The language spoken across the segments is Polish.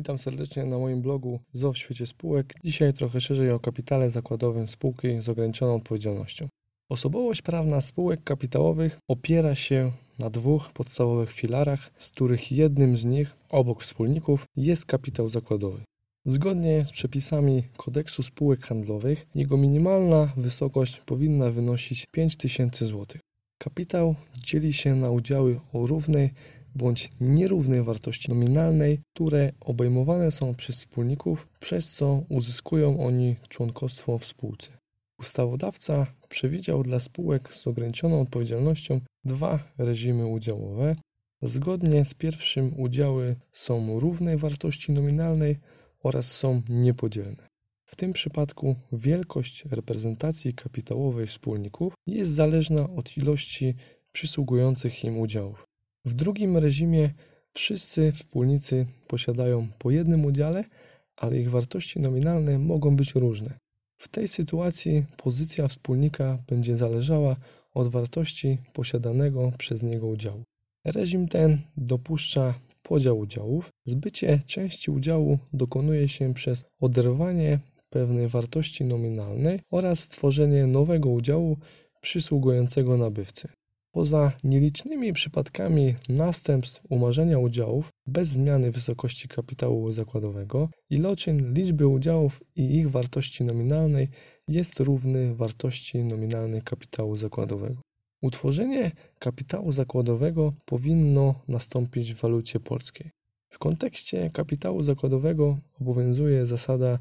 Witam serdecznie na moim blogu ZO w świecie spółek. Dzisiaj trochę szerzej o kapitale zakładowym spółki z ograniczoną odpowiedzialnością. Osobowość prawna spółek kapitałowych opiera się na dwóch podstawowych filarach, z których jednym z nich, obok wspólników, jest kapitał zakładowy. Zgodnie z przepisami kodeksu spółek handlowych, jego minimalna wysokość powinna wynosić 5000 zł. Kapitał dzieli się na udziały o równej bądź nierównej wartości nominalnej, które obejmowane są przez wspólników, przez co uzyskują oni członkostwo w spółce. Ustawodawca przewidział dla spółek z ograniczoną odpowiedzialnością dwa reżimy udziałowe. Zgodnie z pierwszym udziały są równej wartości nominalnej oraz są niepodzielne. W tym przypadku wielkość reprezentacji kapitałowej wspólników jest zależna od ilości przysługujących im udziałów. W drugim reżimie wszyscy wspólnicy posiadają po jednym udziale, ale ich wartości nominalne mogą być różne. W tej sytuacji pozycja wspólnika będzie zależała od wartości posiadanego przez niego udziału. Reżim ten dopuszcza podział udziałów. Zbycie części udziału dokonuje się przez oderwanie pewnej wartości nominalnej oraz stworzenie nowego udziału przysługującego nabywcy. Poza nielicznymi przypadkami następstw umarzenia udziałów bez zmiany wysokości kapitału zakładowego, iloczyn liczby udziałów i ich wartości nominalnej jest równy wartości nominalnej kapitału zakładowego. Utworzenie kapitału zakładowego powinno nastąpić w walucie polskiej. W kontekście kapitału zakładowego obowiązuje zasada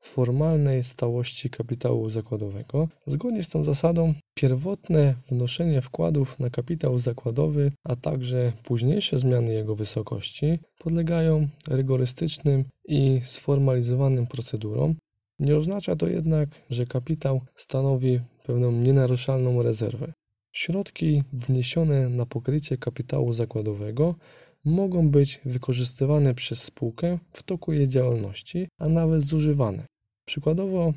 formalnej stałości kapitału zakładowego. Zgodnie z tą zasadą, pierwotne wnoszenie wkładów na kapitał zakładowy, a także późniejsze zmiany jego wysokości podlegają rygorystycznym i sformalizowanym procedurom. Nie oznacza to jednak, że kapitał stanowi pewną nienaruszalną rezerwę. Środki wniesione na pokrycie kapitału zakładowego mogą być wykorzystywane przez spółkę w toku jej działalności, a nawet zużywane. Przykładowo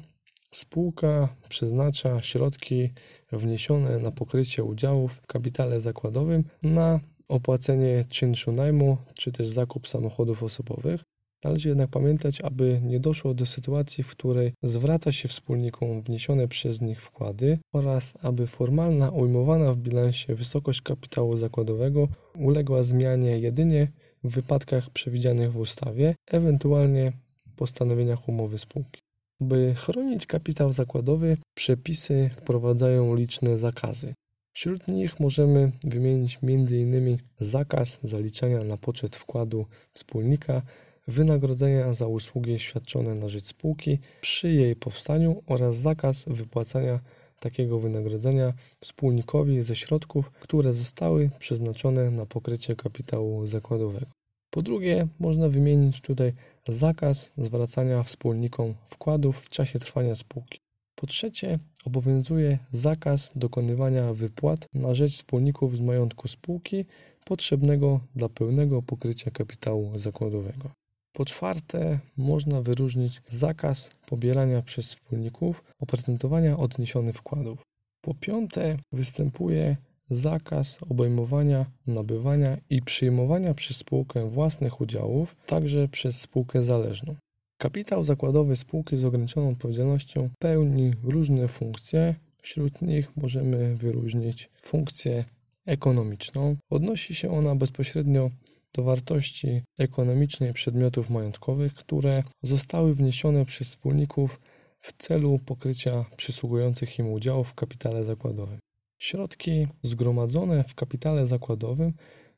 spółka przeznacza środki wniesione na pokrycie udziałów w kapitale zakładowym na opłacenie czynszu najmu czy też zakup samochodów osobowych. Należy jednak pamiętać, aby nie doszło do sytuacji, w której zwraca się wspólnikom wniesione przez nich wkłady oraz aby formalna ujmowana w bilansie wysokość kapitału zakładowego uległa zmianie jedynie w wypadkach przewidzianych w ustawie, ewentualnie postanowieniach umowy spółki. By chronić kapitał zakładowy, przepisy wprowadzają liczne zakazy. Wśród nich możemy wymienić m.in. zakaz zaliczania na poczet wkładu wspólnika, wynagrodzenia za usługi świadczone na rzecz spółki przy jej powstaniu oraz zakaz wypłacania takiego wynagrodzenia wspólnikowi ze środków, które zostały przeznaczone na pokrycie kapitału zakładowego. Po drugie, można wymienić tutaj zakaz zwracania wspólnikom wkładów w czasie trwania spółki. Po trzecie, obowiązuje zakaz dokonywania wypłat na rzecz wspólników z majątku spółki potrzebnego dla pełnego pokrycia kapitału zakładowego. Po czwarte, można wyróżnić zakaz pobierania przez wspólników oprocentowania odniesionych wkładów. Po piąte, występuje zakaz obejmowania, nabywania i przyjmowania przez spółkę własnych udziałów, także przez spółkę zależną. Kapitał zakładowy spółki z ograniczoną odpowiedzialnością pełni różne funkcje. Wśród nich możemy wyróżnić funkcję ekonomiczną. Odnosi się ona bezpośrednio do wartości ekonomicznej przedmiotów majątkowych, które zostały wniesione przez wspólników w celu pokrycia przysługujących im udziałów w kapitale zakładowym. Środki zgromadzone w kapitale zakładowym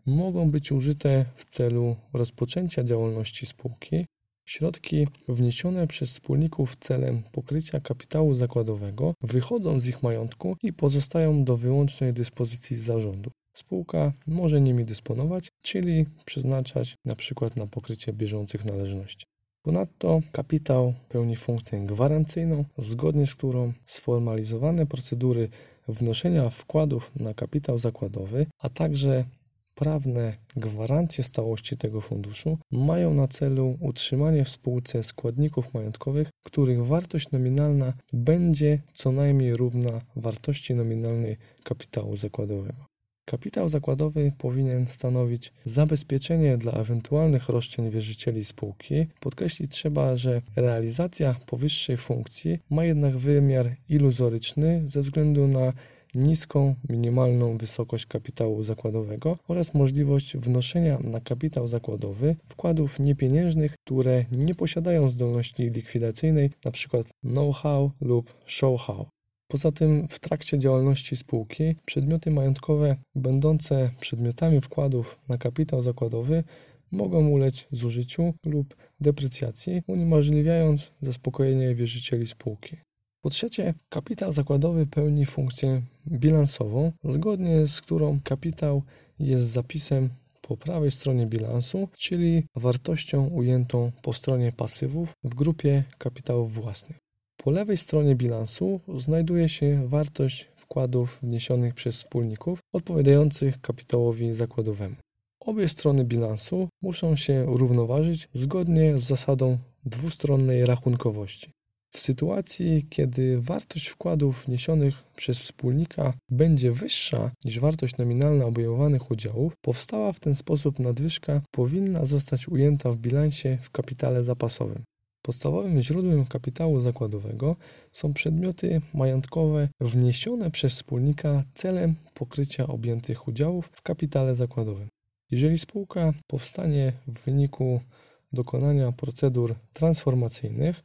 mogą być użyte w celu rozpoczęcia działalności spółki. Środki wniesione przez wspólników celem pokrycia kapitału zakładowego wychodzą z ich majątku i pozostają do wyłącznej dyspozycji zarządu. Spółka może nimi dysponować, czyli przeznaczać na przykład na pokrycie bieżących należności. Ponadto kapitał pełni funkcję gwarancyjną, zgodnie z którą sformalizowane procedury wnoszenia wkładów na kapitał zakładowy, a także prawne gwarancje stałości tego funduszu mają na celu utrzymanie w spółce składników majątkowych, których wartość nominalna będzie co najmniej równa wartości nominalnej kapitału zakładowego. Kapitał zakładowy powinien stanowić zabezpieczenie dla ewentualnych roszczeń wierzycieli spółki. Podkreślić trzeba, że realizacja powyższej funkcji ma jednak wymiar iluzoryczny ze względu na niską minimalną wysokość kapitału zakładowego oraz możliwość wnoszenia na kapitał zakładowy wkładów niepieniężnych, które nie posiadają zdolności likwidacyjnej, np. know-how lub show-how. Poza tym w trakcie działalności spółki przedmioty majątkowe będące przedmiotami wkładów na kapitał zakładowy mogą ulec zużyciu lub deprecjacji, uniemożliwiając zaspokojenie wierzycieli spółki. Po trzecie, kapitał zakładowy pełni funkcję bilansową, zgodnie z którą kapitał jest zapisem po prawej stronie bilansu, czyli wartością ujętą po stronie pasywów w grupie kapitałów własnych. Po lewej stronie bilansu znajduje się wartość wkładów wniesionych przez wspólników odpowiadających kapitałowi zakładowemu. Obie strony bilansu muszą się równoważyć zgodnie z zasadą dwustronnej rachunkowości. W sytuacji, kiedy wartość wkładów wniesionych przez wspólnika będzie wyższa niż wartość nominalna obejmowanych udziałów, powstała w ten sposób nadwyżka powinna zostać ujęta w bilansie w kapitale zapasowym. Podstawowym źródłem kapitału zakładowego są przedmioty majątkowe wniesione przez wspólnika celem pokrycia objętych udziałów w kapitale zakładowym. Jeżeli spółka powstanie w wyniku dokonania procedur transformacyjnych,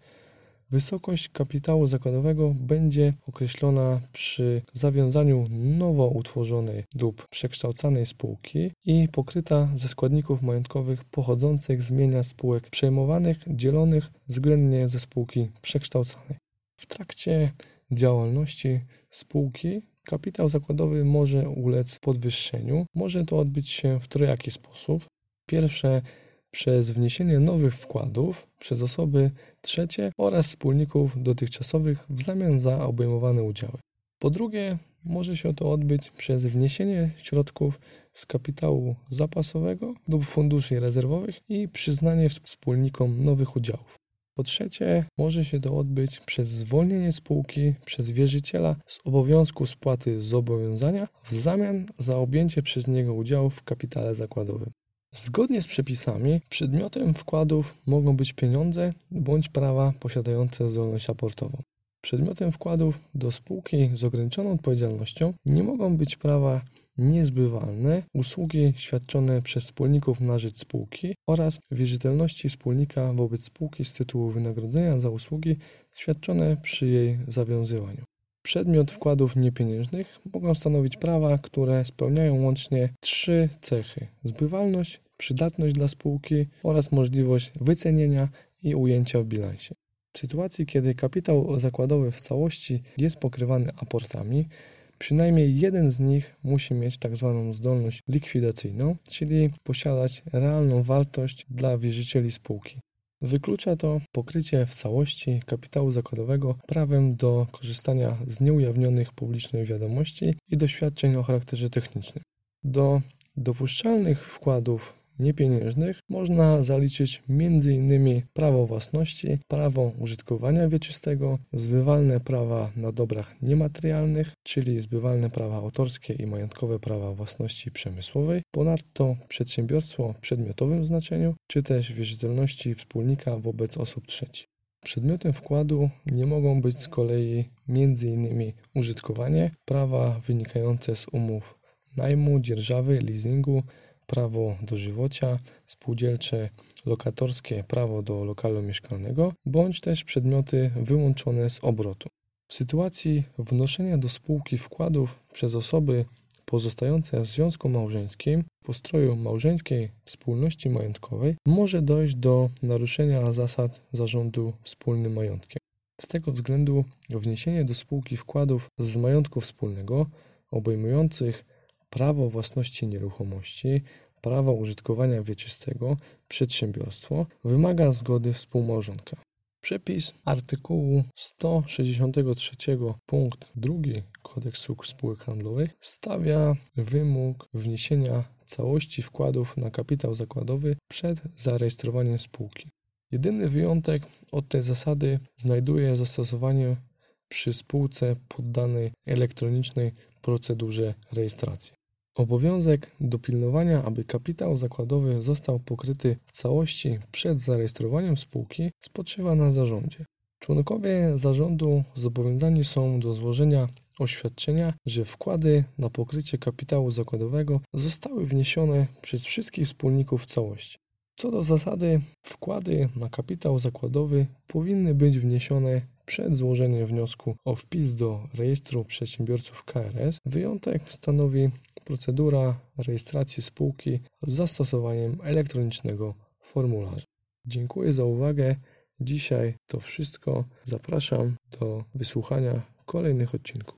Wysokość kapitału zakładowego będzie określona przy zawiązaniu nowo utworzonej lub przekształcanej spółki i pokryta ze składników majątkowych pochodzących z mienia spółek przejmowanych, dzielonych względnie ze spółki przekształcanej. W trakcie działalności spółki kapitał zakładowy może ulec podwyższeniu. Może to odbyć się w trojaki sposób. Pierwsze przez wniesienie nowych wkładów przez osoby trzecie oraz wspólników dotychczasowych w zamian za obejmowane udziały. Po drugie, może się to odbyć przez wniesienie środków z kapitału zapasowego lub funduszy rezerwowych i przyznanie wspólnikom nowych udziałów. Po trzecie, może się to odbyć przez zwolnienie spółki przez wierzyciela z obowiązku spłaty zobowiązania w zamian za objęcie przez niego udziałów w kapitale zakładowym. Zgodnie z przepisami, przedmiotem wkładów mogą być pieniądze bądź prawa posiadające zdolność aportową. Przedmiotem wkładów do spółki z ograniczoną odpowiedzialnością nie mogą być prawa niezbywalne, usługi świadczone przez wspólników na rzecz spółki oraz wierzytelności wspólnika wobec spółki z tytułu wynagrodzenia za usługi świadczone przy jej zawiązywaniu. Przedmiot wkładów niepieniężnych mogą stanowić prawa, które spełniają łącznie trzy cechy: zbywalność, przydatność dla spółki oraz możliwość wycenienia i ujęcia w bilansie. W sytuacji, kiedy kapitał zakładowy w całości jest pokrywany aportami, przynajmniej jeden z nich musi mieć tzw. Tak zdolność likwidacyjną, czyli posiadać realną wartość dla wierzycieli spółki. Wyklucza to pokrycie w całości kapitału zakładowego prawem do korzystania z nieujawnionych publicznych wiadomości i doświadczeń o charakterze technicznym. Do dopuszczalnych wkładów niepieniężnych można zaliczyć m.in. prawo własności, prawo użytkowania wieczystego, zbywalne prawa na dobrach niematerialnych, czyli zbywalne prawa autorskie i majątkowe prawa własności przemysłowej, ponadto przedsiębiorstwo w przedmiotowym znaczeniu, czy też wierzytelności wspólnika wobec osób trzecich. Przedmiotem wkładu nie mogą być z kolei m.in. użytkowanie, prawa wynikające z umów najmu, dzierżawy, leasingu, prawo do żywocia, spółdzielcze, lokatorskie prawo do lokalu mieszkalnego, bądź też przedmioty wyłączone z obrotu. W sytuacji wnoszenia do spółki wkładów przez osoby pozostające w związku małżeńskim w ustroju małżeńskiej wspólności majątkowej może dojść do naruszenia zasad zarządu wspólnym majątkiem. Z tego względu wniesienie do spółki wkładów z majątku wspólnego obejmujących prawo własności nieruchomości, prawo użytkowania wieczystego, przedsiębiorstwo wymaga zgody współmałżonka. Przepis artykułu 163 punkt 2 Kodeksu Spółek Handlowych stawia wymóg wniesienia całości wkładów na kapitał zakładowy przed zarejestrowaniem spółki. Jedyny wyjątek od tej zasady znajduje zastosowanie przy spółce poddanej elektronicznej procedurze rejestracji. Obowiązek dopilnowania, aby kapitał zakładowy został pokryty w całości przed zarejestrowaniem spółki spoczywa na zarządzie. Członkowie zarządu zobowiązani są do złożenia oświadczenia, że wkłady na pokrycie kapitału zakładowego zostały wniesione przez wszystkich wspólników w całości. Co do zasady, wkłady na kapitał zakładowy powinny być wniesione przed złożeniem wniosku o wpis do rejestru przedsiębiorców KRS. Wyjątek stanowi procedura rejestracji spółki z zastosowaniem elektronicznego formularza. Dziękuję za uwagę. Dzisiaj to wszystko. Zapraszam do wysłuchania kolejnych odcinków.